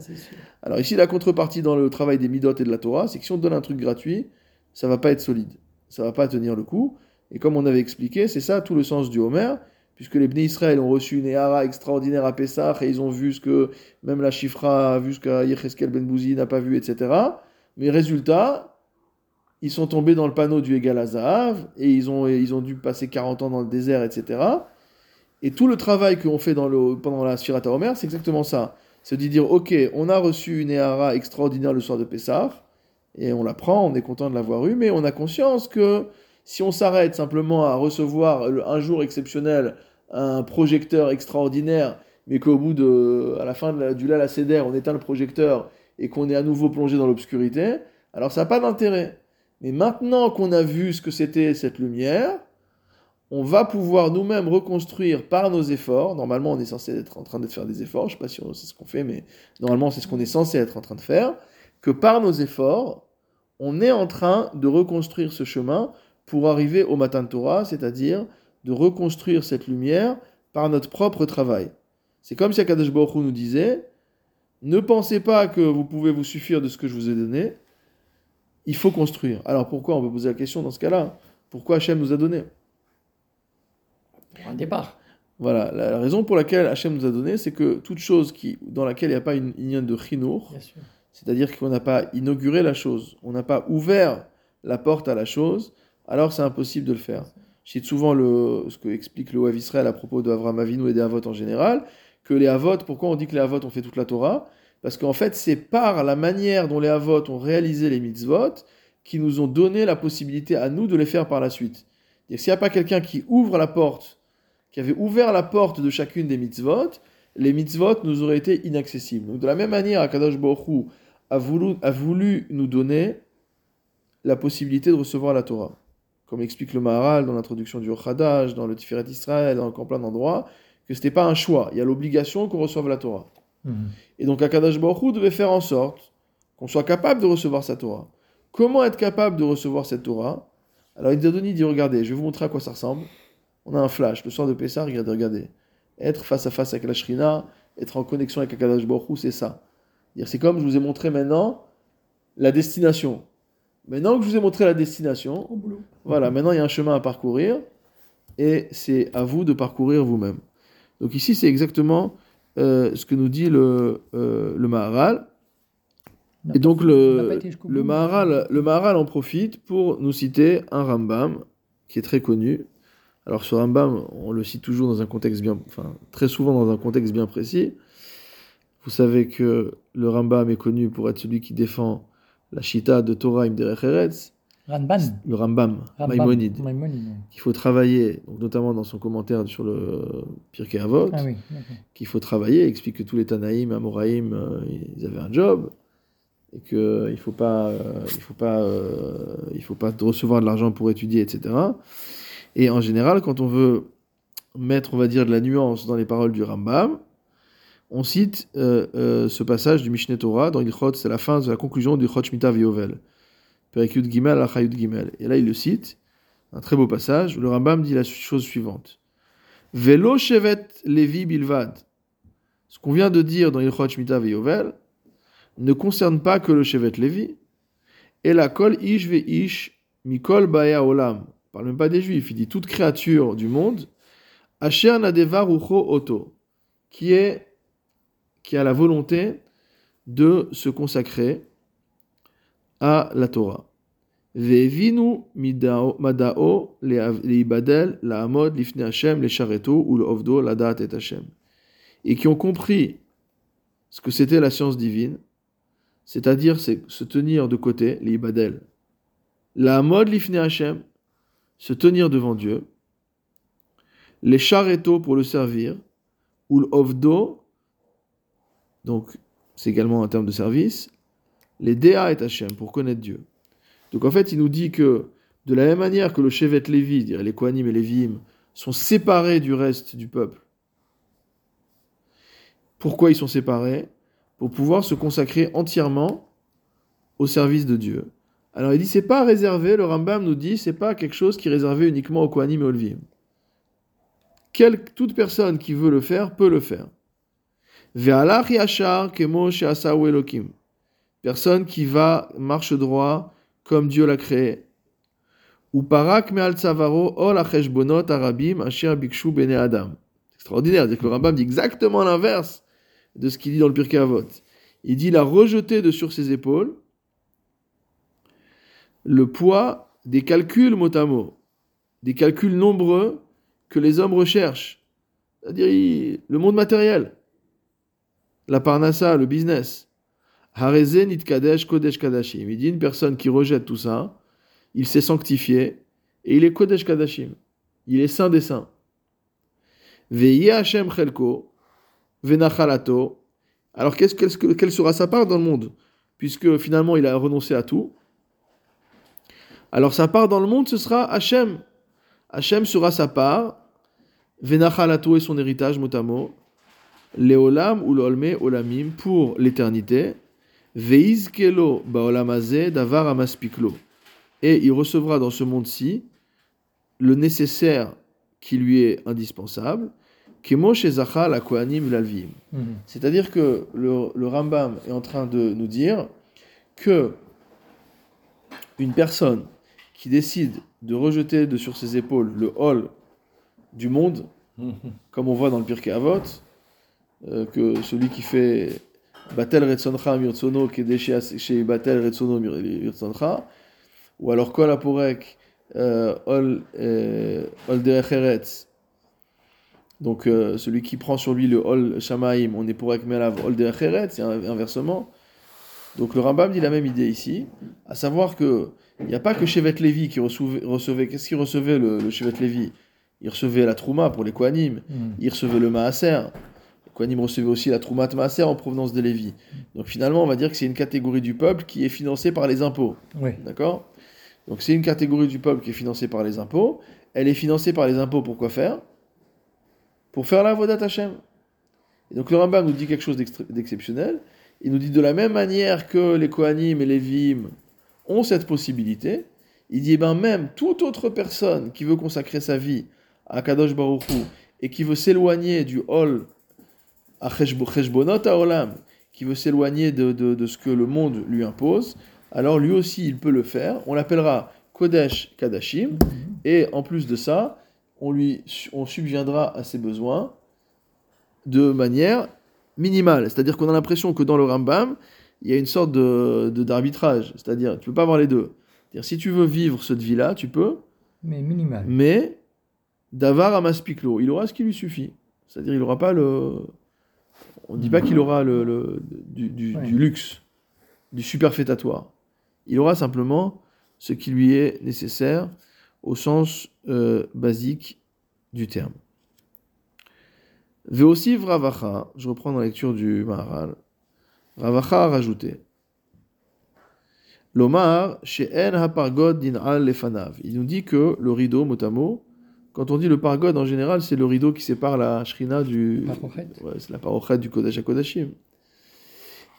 Alors ici, la contrepartie dans le travail des midot et de la Torah, c'est que si on donne un truc gratuit, ça va pas être solide ça va pas tenir le coup. Et comme on avait expliqué, c'est ça tout le sens du Homer, puisque les Bnei Israël ont reçu une Ehara extraordinaire à Pessah, et ils ont vu ce que même la Chifra a vu, ce que Yecheskel Ben Bouzi n'a pas vu, etc. Mais résultat, ils sont tombés dans le panneau du Egal Azahav, et ils ont, ils ont dû passer 40 ans dans le désert, etc. Et tout le travail qu'on fait pendant la Sfirata Homer, c'est exactement ça. C'est de dire, ok, on a reçu une Ehara extraordinaire le soir de Pessah, et on la prend, on est content de l'avoir eu, mais on a conscience que si on s'arrête simplement à recevoir un jour exceptionnel un projecteur extraordinaire, mais qu'au bout de, à la fin la, du Lala Seder, on éteint le projecteur et qu'on est à nouveau plongé dans l'obscurité, alors ça n'a pas d'intérêt. Mais maintenant qu'on a vu ce que c'était cette lumière, on va pouvoir nous-mêmes reconstruire par nos efforts. Normalement, on est censé être en train de faire des efforts. Je ne sais pas si c'est ce qu'on fait, mais normalement, c'est ce qu'on est censé être en train de faire. Que par nos efforts, on est en train de reconstruire ce chemin pour arriver au matin de Torah, c'est-à-dire de reconstruire cette lumière par notre propre travail. C'est comme si Akadosh Baruch nous disait ne pensez pas que vous pouvez vous suffire de ce que je vous ai donné. Il faut construire. Alors pourquoi On peut poser la question dans ce cas-là? Pourquoi Hachem nous a donné Un départ. Voilà, la raison pour laquelle Hachem nous a donné, c'est que toute chose qui, dans laquelle il n'y a pas une union de chinour, c'est-à-dire qu'on n'a pas inauguré la chose, on n'a pas ouvert la porte à la chose, alors c'est impossible de le faire. Je cite souvent le, ce que explique le Wav Israël à propos de Avram Avinu et des Avot en général, que les Avot, pourquoi on dit que les Avot ont fait toute la Torah? Parce qu'en fait, c'est par la manière dont les Avot ont réalisé les mitzvot qui nous ont donné la possibilité à nous de les faire par la suite. S'il n'y a pas quelqu'un qui ouvre la porte, qui avait ouvert la porte de chacune des mitzvot, les mitzvot nous auraient été inaccessibles. De la même manière, Akadosh Baruch a voulu, a voulu nous donner la possibilité de recevoir la Torah. Comme explique le Maharal dans l'introduction du Ochadash, dans le Tiferet Israël, dans plein d'endroits, que ce n'était pas un choix. Il y a l'obligation qu'on reçoive la Torah. Et donc Akadosh Baruch devait faire en sorte qu'on soit capable de recevoir sa Torah. Comment être capable de recevoir cette Torah? Alors il dit, regardez, je vais vous montrer à quoi ça ressemble. On a un flash, le soir de Pessah, regardez, regardez. Être face à face avec la Shrina, être en connexion avec Akadosh Baruch c'est ça. C'est comme je vous ai montré maintenant la destination. Maintenant que je vous ai montré la destination, voilà, maintenant il y a un chemin à parcourir et c'est à vous de parcourir vous-même. Donc ici, c'est exactement euh, ce que nous dit le, euh, le Maharal. Et donc le, le, Maharal, le Maharal en profite pour nous citer un Rambam qui est très connu. Alors ce Rambam, on le cite toujours dans un contexte bien, enfin très souvent dans un contexte bien précis. Vous savez que le Rambam est connu pour être celui qui défend la Shita de Torah Imderech Eretz, le Rambam, Maïmonide, qu'il faut travailler, notamment dans son commentaire sur le Pirkei Avot, ah qu'il faut travailler, il explique que tous les Tanaïm, Amoraïm, euh, ils avaient un job, et qu'il ne faut pas, euh, il faut pas, euh, il faut pas recevoir de l'argent pour étudier, etc. Et en général, quand on veut mettre, on va dire, de la nuance dans les paroles du Rambam, on cite ce passage du Mishneh Torah dans Ilchot, c'est la fin de la conclusion du Chot Shmita Viovel. Gimel Gimel. Et là, il le cite, un très beau passage, où le Rambam dit la chose suivante. Velo Shevet Levi Bilvad. Ce qu'on vient de dire dans Ilchot Shmita Veyovel ne concerne pas que le Shevet Levi, et la Kol Ish Ve Ish Mikol Baya Olam. Il parle même pas des Juifs, il dit toute créature du monde, Asher Nadevar Ucho Oto, qui est qui a la volonté de se consacrer à la Torah. Madao leibadel la amod lifne Hashem ou et Hashem. Et qui ont compris ce que c'était la science divine, c'est-à-dire se tenir de côté, leibadel. La amod lifne Hashem, se tenir devant Dieu. Les chareto pour le servir, ou le ovdo, donc c'est également un terme de service, les Dea et Hachem, pour connaître Dieu. Donc en fait, il nous dit que de la même manière que le Shevet Lévi, les Kohanim et les Vim, sont séparés du reste du peuple. Pourquoi ils sont séparés? Pour pouvoir se consacrer entièrement au service de Dieu. Alors il dit c'est pas réservé, le Rambam nous dit c'est pas quelque chose qui est réservé uniquement aux Kohanim et aux Levim. toute personne qui veut le faire peut le faire. Personne qui va marche droit comme Dieu l'a créé. Ou parak me'al tzavaro ol acheshbonot arabim asher bikshu bene adam. Extraordinaire, c'est que le Rambam dit exactement l'inverse de ce qu'il dit dans le Pirkei Avot. Il dit il a rejeté de sur ses épaules le poids des calculs mot à mot, des calculs nombreux que les hommes recherchent. C'est-à-dire le monde matériel, la parnassa, le business. Kodesh. Il dit une personne qui rejette tout ça, il s'est sanctifié et il est kodesh kadashim. Il est saint des saints. Hashem chelko, venachalato. Alors qu'est-ce, quelle sera sa part dans le monde? Puisque finalement il a renoncé à tout. Alors sa part dans le monde, ce sera Hachem. Hachem sera sa part. Venachalato est son héritage, motamo. Leolam ou l'olme olamim pour l'éternité. Veizkelo baolamaze davar amaspiklo. Et il recevra dans ce monde-ci le nécessaire qui lui est indispensable, l'Alvim. C'est-à-dire que le, le, Rambam est en train de nous dire que une personne qui décide de rejeter de sur ses épaules le hall du monde, comme on voit dans le Pirkei Avot, euh, que celui qui fait Batel Retzoncha Mirtsono, chez Batel Retsono Mirtsoncha, ou alors Kol Aporek euh, Ol euh, Derech Eretz, donc euh, celui qui prend sur lui le Hol Shamaim, on est pour Ekmelav Hol Derecheret, c'est inversement. Donc le Rambam dit la même idée ici, à savoir que il n'y a pas que Shevet Levi qui recevait, qu'est-ce qu'il recevait le, le Shevet Levi? Il recevait la Trouma pour les Kohanim, hmm. il recevait le Maaser. Kohanim recevaient aussi la Trouma de Maaser en provenance des Lévi. Donc finalement, on va dire que c'est une catégorie du peuple qui est financée par les impôts. D'accord? Donc c'est une catégorie du peuple qui est financée par les impôts. Elle est financée par les impôts pour quoi faire? Pour faire la Vodat Hashem. Et donc le Rambam nous dit quelque chose d'exceptionnel. Il nous dit de la même manière que les Kohanim et les Vim ont cette possibilité, il dit, eh ben même toute autre personne qui veut consacrer sa vie à Kadosh Baruch et qui veut s'éloigner du hall qui veut s'éloigner de, de, ce que le monde lui impose, alors lui aussi il peut le faire. On l'appellera Kodesh Kadashim. Et en plus de ça, on lui on subviendra à ses besoins de manière minimale. C'est-à-dire qu'on a l'impression que dans le Rambam, il y a une sorte de, d'arbitrage. C'est-à-dire, tu peux pas avoir les deux. C'est-à-dire, si tu veux vivre cette vie-là, tu peux. Mais minimal. Mais d'avoir à Maspiklo, il aura ce qui lui suffit. C'est-à-dire, il n'aura pas le. On ne dit pas qu'il aura le, du, du, du, luxe, du superfétatoire. Il aura simplement ce qui lui est nécessaire au sens euh, basique du terme. aussi Ravacha, je reprends dans la lecture du Maharal, Ravacha a rajouté L'Omar, En Hapargod Din'al Lefanav. Il nous dit que le rideau, motamo, quand on dit le pargod en général, c'est le rideau qui sépare la shrina du. Ouais, c'est la parochet du Kodesh Kodashim.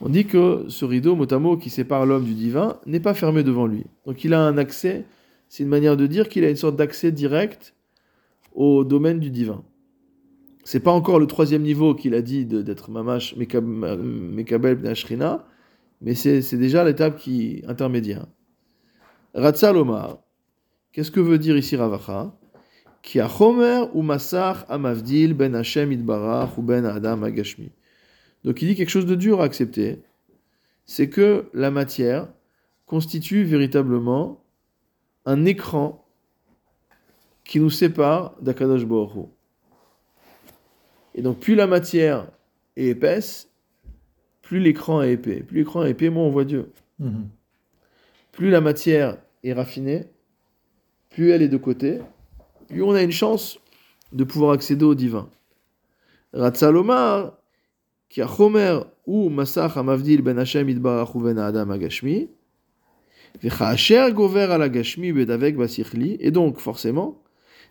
On dit que ce rideau, motamo, qui sépare l'homme du divin, n'est pas fermé devant lui. Donc il a un accès c'est une manière de dire qu'il a une sorte d'accès direct au domaine du divin. C'est pas encore le troisième niveau qu'il a dit d'être mamash mekabel ashrina, mais c'est déjà l'étape qui intermédiaire. Ratzalomar, qu'est-ce que veut dire ici Ravacha? Qui a Homer ou Masach amavdil ben Hashem idbarach ou ben Adam agashmi. Donc il dit quelque chose de dur à accepter, c'est que la matière constitue véritablement un écran qui nous sépare d'Akadosh Baruch Et donc, plus la matière est épaisse, plus l'écran est épais. Plus l'écran est épais, moins on voit Dieu. Mhm. Plus la matière est raffinée, plus elle est de côté, plus on a une chance de pouvoir accéder au divin. Ratzalomar, qui a Chomer ou Masach Amavdil ben Hashem Idbarach ben Adam Agashmi, et donc, forcément,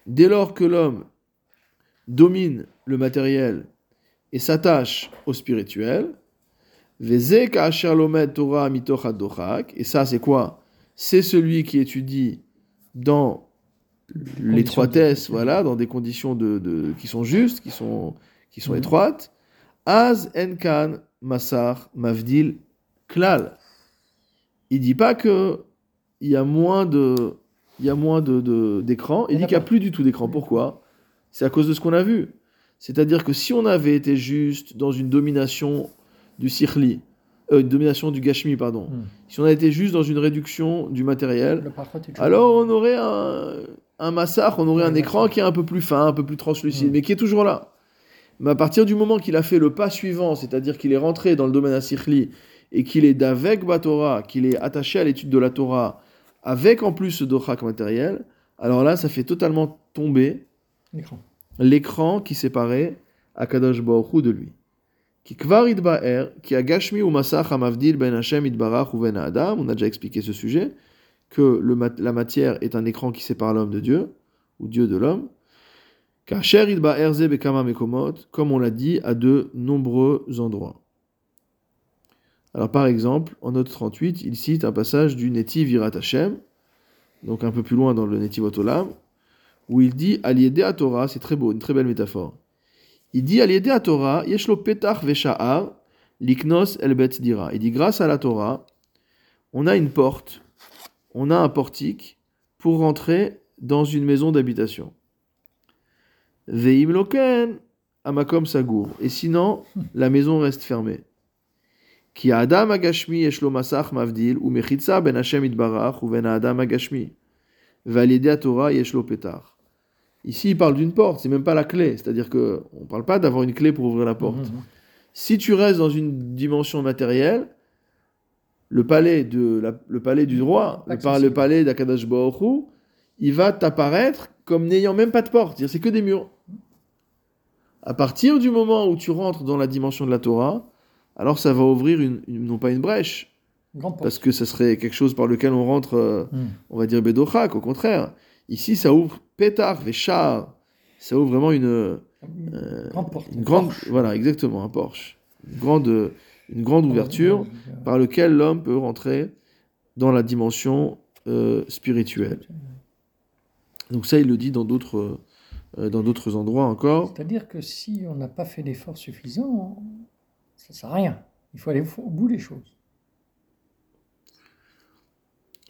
dès lors que l'homme domine le matériel et s'attache au spirituel, et ça c'est quoi? C'est celui qui étudie dans l'étroitesse, voilà, dans des conditions de, qui sont justes, qui sont, qui sont mhm. étroites. Az enkan masar mavdil klal il dit pas que il y a moins de il y a moins de d'écran, il dit qu'il n'y a plus du tout d'écran. Pourquoi? C'est à cause de ce qu'on a vu. C'est-à-dire que si on avait été juste dans une domination du sirli, euh, une domination du gashmi, pardon, hmm. si on a été juste dans une réduction du matériel, alors on aurait un, un massacre, on aurait un écran qui est un peu plus fin, un peu plus translucide, hmm. mais qui est toujours là. Mais à partir du moment qu'il a fait le pas suivant, c'est-à-dire qu'il est rentré dans le domaine à sirli, et qu'il est d'avec Torah, qu'il est attaché à l'étude de la Torah, avec en plus ce dochak matériel, alors là, ça fait totalement tomber l'écran qui séparait Akadosh Baruch de lui. Qui kvar qui a gashmi ou masach ben Hashem idbarach ou ben Adam, on a déjà expliqué ce sujet, que la matière est un écran qui sépare l'homme de Dieu, ou Dieu de l'homme, comme on l'a dit à de nombreux endroits. Alors par exemple, en note 38, il cite un passage du Netiv Virat Hashem, donc un peu plus loin dans le Netiv Otolam, où il dit Aliédé à Torah, c'est très beau, une très belle métaphore. Il dit Aliédé à Torah, Yeshlo petach vesha'ar, liknos el bet dira. Il dit grâce à la Torah, on a une porte, on a un portique pour rentrer dans une maison d'habitation. Veim loken amakom sagour. Et sinon, la maison reste fermée. Ki adam agashmi yeshlo masach mavdil ou mechitza ben Hashem itbarach ou ben adam agashmi. Validé Torah yeshlo petar. Ici, il parle d'une porte, c'est même pas la clé. C'est-à-dire que on parle pas d'avoir une clé pour ouvrir la porte. Mhm. Si tu restes dans une dimension matérielle, le palais, de la- le palais du roi, le, par- le palais d'Akadash Hu, il va t'apparaître comme n'ayant même pas de porte. C'est que des murs. À partir du moment où tu rentres dans la dimension de la Torah, alors ça va ouvrir une, une- non pas une brèche, Une parce que ça serait quelque chose par lequel on rentre, euh, Hmm. on va dire Bedochak, au contraire. Ici, ça ouvre pétard, chars. Ça ouvre vraiment une, grande porte. une grande, Porche. voilà, exactement, un Porsche. Une grande, une grande ouverture par lequel l'homme peut rentrer dans la dimension euh, spirituelle. Donc ça, il le dit dans d'autres, euh, dans d'autres endroits encore. C'est-à-dire que si on n'a pas fait d'efforts suffisants, ça ne sert à rien. Il faut aller au bout des choses.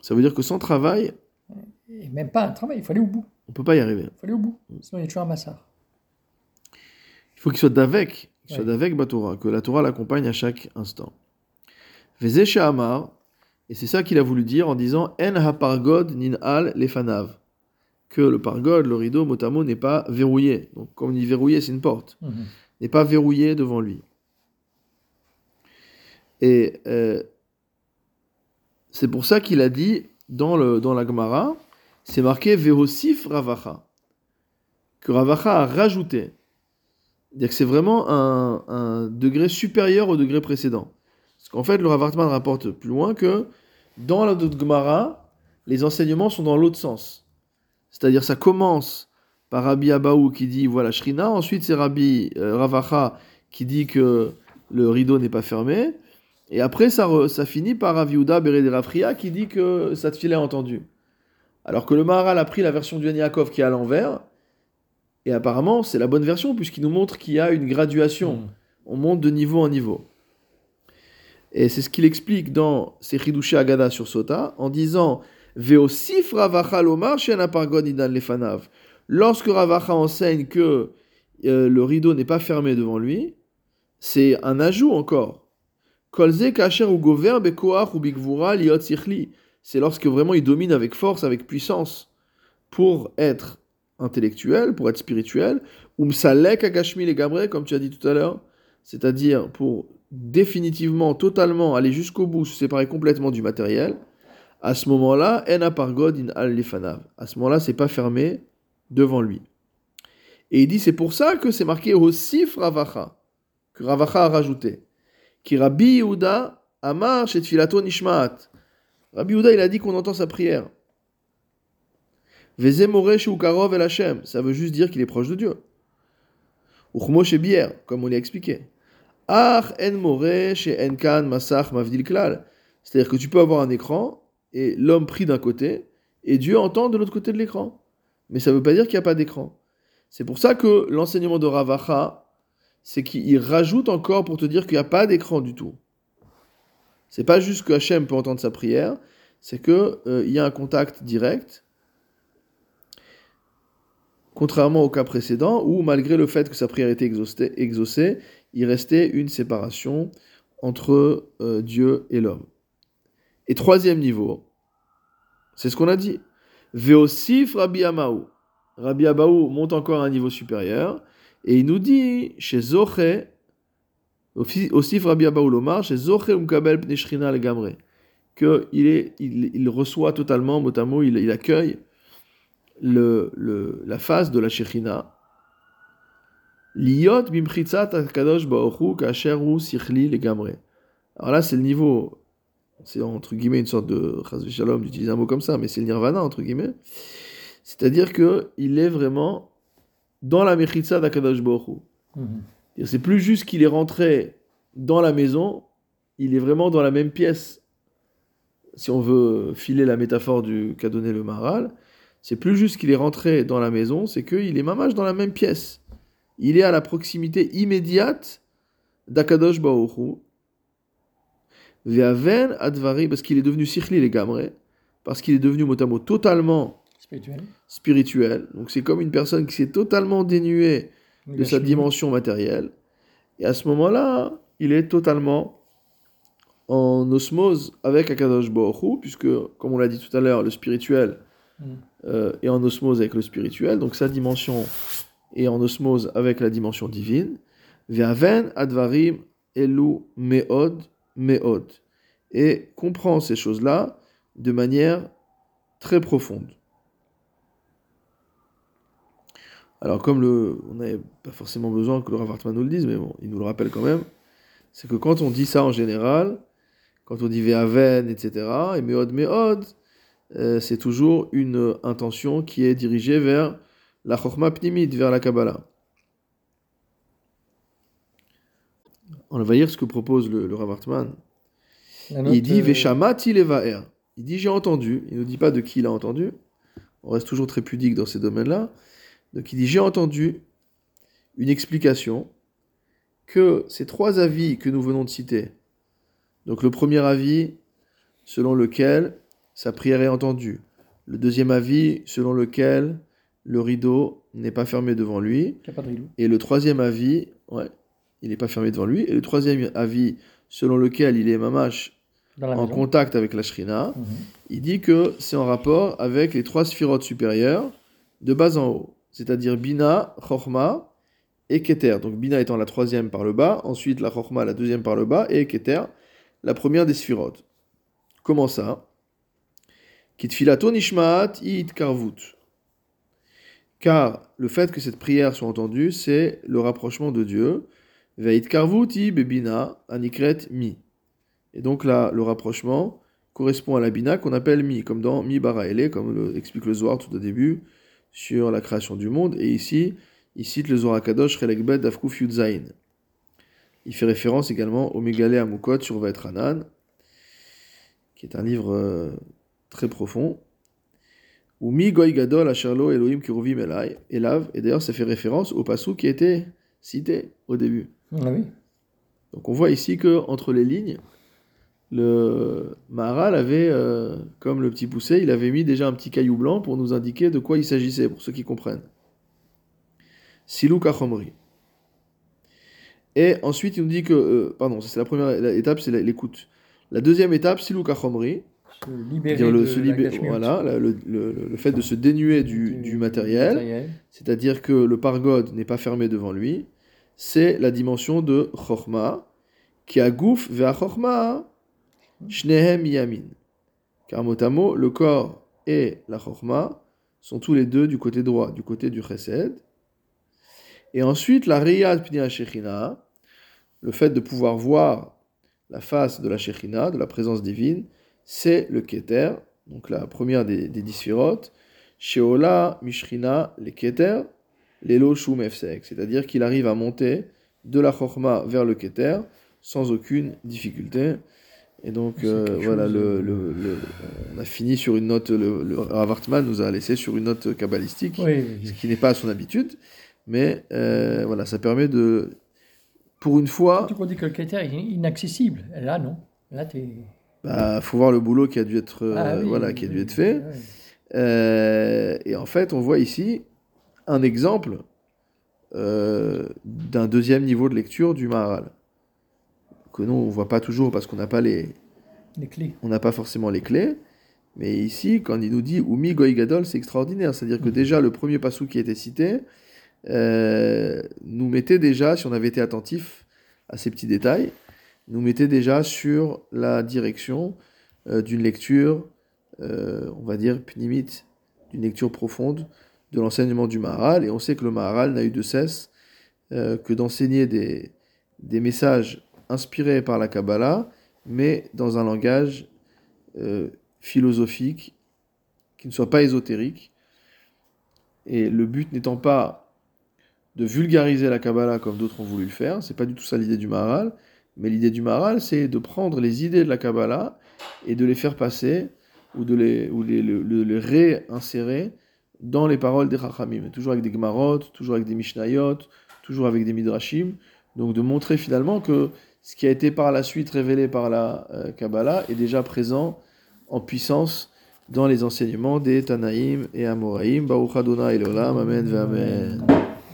Ça veut dire que sans travail, Et même pas un travail, il faut aller au bout. on peut pas y arriver. Il faut aller au bout. Sinon, il y a toujours un massard. Il faut qu'il soit d'avec, d'avec Batora, que la Torah l'accompagne à chaque instant. Vezé Amar, et c'est ça qu'il a voulu dire en disant En hapargod nin al lefanav, que le pargod, le rideau motamo n'est pas verrouillé. Donc, comme on dit verrouillé, c'est une porte. Mhm. n'est pas verrouillé devant lui. Et euh, c'est pour ça qu'il a dit dans, le, dans la Gemara, c'est marqué Vehosif Ravacha, que Ravacha a rajouté. C'est-à-dire que c'est vraiment un, degré supérieur au degré précédent. Parce qu'en fait, le Rav Hartman rapporte plus loin que dans la Gemara, les enseignements sont dans l'autre sens. C'est-à-dire ça commence par Rabbi Abaou qui dit voilà Shrina, ensuite c'est Rabbi euh, Ravacha qui dit que le rideau n'est pas fermé, et après ça, finit par Rav Yehuda Rafria qui dit que ça te filait entendu. Alors que le Maharal a pris la version du Yaakov qui est à l'envers, et apparemment c'est la bonne version puisqu'il nous montre qu'il y a une graduation, Mhm. on monte de niveau en niveau. Et c'est ce qu'il explique dans ses Chidushé Agada sur Sota en disant Veosif Ravacha lomar lefanav. Lorsque Ravacha enseigne que euh, le rideau n'est pas fermé devant lui, c'est un ajout encore. Kolze kacher ou gover bekoach ou bigvura liot. C'est lorsque vraiment il domine avec force, avec puissance, pour être intellectuel, pour être spirituel. Umsalek agashmi les gabré, comme tu as dit tout à l'heure, c'est-à-dire pour définitivement, totalement aller jusqu'au bout, se séparer complètement du matériel. À ce moment-là, en apargod in al lefanav. À ce moment-là, c'est pas fermé devant lui. Et il dit c'est pour ça que c'est marqué Osif Ravacha, que Ravacha a rajouté. Qui Rabbi Yehuda Amar chez Tfilato Nishmaat. Rabbi Yehuda, il a dit qu'on entend sa prière. Ou Karov El Hashem, ça veut juste dire qu'il est proche de Dieu. Uchmo chez Bier, comme on l'a expliqué. Ach en more chez Enkan Masach Mavdil Klal. C'est-à-dire que tu peux avoir un écran et l'homme pris d'un côté et Dieu entend de l'autre côté de l'écran. Mais ça ne veut pas dire qu'il n'y a pas d'écran. C'est pour ça que l'enseignement de Ravacha, c'est qu'il rajoute encore pour te dire qu'il n'y a pas d'écran du tout. C'est pas juste que Hachem peut entendre sa prière, c'est que euh, y a un contact direct. Contrairement au cas précédent, où malgré le fait que sa prière était exaucée, il restait une séparation entre euh, Dieu et l'homme. Et troisième niveau, c'est ce qu'on a dit. Veosif Rabbi Amaou. Rabbi Abaou monte encore à un niveau supérieur et il nous dit chez Zoché, Osif Rabbi Abaou Lomar, chez Zoché Umkabel Pneshrina le Gamre, qu'il il, reçoit totalement, mot à mot, il accueille le, le, la phase de la Shekhinah. Liot bimchitzat akadosh sichli le Gamre. Alors là, c'est le niveau c'est entre guillemets une sorte de shalom d'utiliser un mot comme ça, mais c'est le nirvana entre guillemets. C'est-à-dire que il est vraiment dans la mechitza d'Akadosh Baruch Mhm. C'est plus juste qu'il est rentré dans la maison, il est vraiment dans la même pièce. Si on veut filer la métaphore du qu'a donné le Maharal, C'est plus juste qu'il est rentré dans la maison, c'est qu'il est mamage dans la même pièce. Il est à la proximité immédiate d'Akadosh Baoru. Ve'aven advari, parce qu'il est devenu sikhli les gamre, parce qu'il est devenu motamo totalement Spirituel. spirituel. Donc c'est comme une personne qui s'est totalement dénuée de sa dimension matérielle. Et à ce moment-là, il est totalement en osmose avec Akadosh Baruch puisque, comme on l'a dit tout à l'heure, le spirituel Mm. Euh, est en osmose avec le spirituel, donc sa dimension est en osmose avec la dimension divine. Ve'aven advarim elu meod meod. Et comprend ces choses-là de manière très profonde. Alors, comme le, on n'avait pas forcément besoin que le Rav Hartman nous le dise, mais bon, il nous le rappelle quand même, c'est que quand on dit ça en général, quand on dit Ve'aven, etc., et Meod, Meod, euh, c'est toujours une intention qui est dirigée vers la Chokhmah Pnimit, vers la Kabbalah. On va lire ce que propose le, le Rav Hartman. Il dit euh, Veshamati levaer. Il dit j'ai entendu. Il ne dit pas de qui il a entendu. On reste toujours très pudique dans ces domaines-là. Donc il dit j'ai entendu une explication que ces trois avis que nous venons de citer. Donc le premier avis selon lequel sa prière est entendue. Le deuxième avis selon lequel le rideau n'est pas fermé devant lui. qu'il y a pas de rideau. Et le troisième avis, ouais, il n'est pas fermé devant lui. Et le troisième avis selon lequel il est mamash en maison. contact avec la Shrina, Mhm. il dit que c'est en rapport avec les trois sphirotes supérieures de bas en haut, c'est-à-dire Bina, Chorma et Keter. Donc Bina étant la troisième par le bas, ensuite la Chorma la deuxième par le bas et Keter la première des sphirotes. Comment ça? It karvut. Car le fait que cette prière soit entendue, c'est le rapprochement de Dieu. Veit karvut i bebina anikret mi. Et donc là, le rapprochement correspond à la bina qu'on appelle mi, comme dans mi bara ele, comme explique le Zohar tout au début sur la création du monde. Et ici, il cite le Zohar Kadosh Relekbet Dafkuf. Il fait référence également au Megale Amukot sur Vaetranan, qui est un livre euh, très profond. Ou mi goy gadol asherlo Elohim kiruvim elai, elav. Et d'ailleurs, ça fait référence au passou qui était cité au début. Ah oui. Donc on voit ici que entre les lignes, le Maharal avait, euh, comme le petit poussé, il avait mis déjà un petit caillou blanc pour nous indiquer de quoi il s'agissait, pour ceux qui comprennent. Silou Kachomri. Et ensuite, il nous dit que, euh, pardon, c'est la première étape, c'est l'écoute. La deuxième étape, Silou Kachomri, Se libérer c'est-à-dire le, de se la libé- gashmiut. voilà, la- le, le- le fait de se dénuer du, du matériel, c'est-à-dire que le pargode n'est pas fermé devant lui, c'est la dimension de Chorma, qui a gouf vers Chorma, Shnehem Yamin. Car mot à mot, le corps et la Chorma sont tous les deux du côté droit, du côté du Chesed. Et ensuite, la Riyad Pnia Shechina, le fait de pouvoir voir la face de la Shechina, de la présence divine, c'est le Keter, donc la première des, des dix sphirotes. Sheola, Mishrina, les Keter, l'Elo Shum. C'est-à-dire qu'il arrive à monter de la Chorma vers le Keter sans aucune difficulté. Et donc, euh, voilà, le, euh, le- le- on a fini sur une note, le, le Rav Hartman nous a laissé sur une note kabbalistique, Oui, ce qui n'est pas à son habitude, mais euh, voilà, ça permet de, pour une fois, qu'on dit que le critère est inaccessible. Là, non. Là, tu es. Bah, faut voir le boulot qui a dû être, euh, Ah voilà, qui a dû être fait. Euh, et en fait, on voit ici un exemple euh, d'un deuxième niveau de lecture du Maharal. Que nous, on voit pas toujours parce qu'on n'a pas les, Les clés. on n'a pas forcément les clés. Mais ici, quand il nous dit Umi Goy Gadol, c'est extraordinaire. C'est-à-dire que déjà, le premier passou qui était cité euh, nous mettait déjà, si on avait été attentif à ces petits détails, nous mettait déjà sur la direction euh, d'une lecture, euh, on va dire, pnimite, d'une lecture profonde de l'enseignement du Maharal. Et on sait que le Maharal n'a eu de cesse euh, que d'enseigner des, messages inspirés par la Kabbalah, mais dans un langage philosophique qui ne soit pas ésotérique. Et le but n'étant pas de vulgariser la Kabbalah comme d'autres ont voulu le faire, c'est pas du tout ça l'idée du Maharal, mais l'idée du Maharal, c'est de prendre les idées de la Kabbalah et de les faire passer ou de les, réinsérer dans les paroles des Chachamim, toujours avec des Gemarot, toujours avec des Mishnayot, toujours avec des Midrashim. Donc de montrer finalement que ce qui a été par la suite révélé par la euh, Kabbalah est déjà présent en puissance dans les enseignements des Tanaïm et Amoraïm. Baruch Adonai Amen Amen.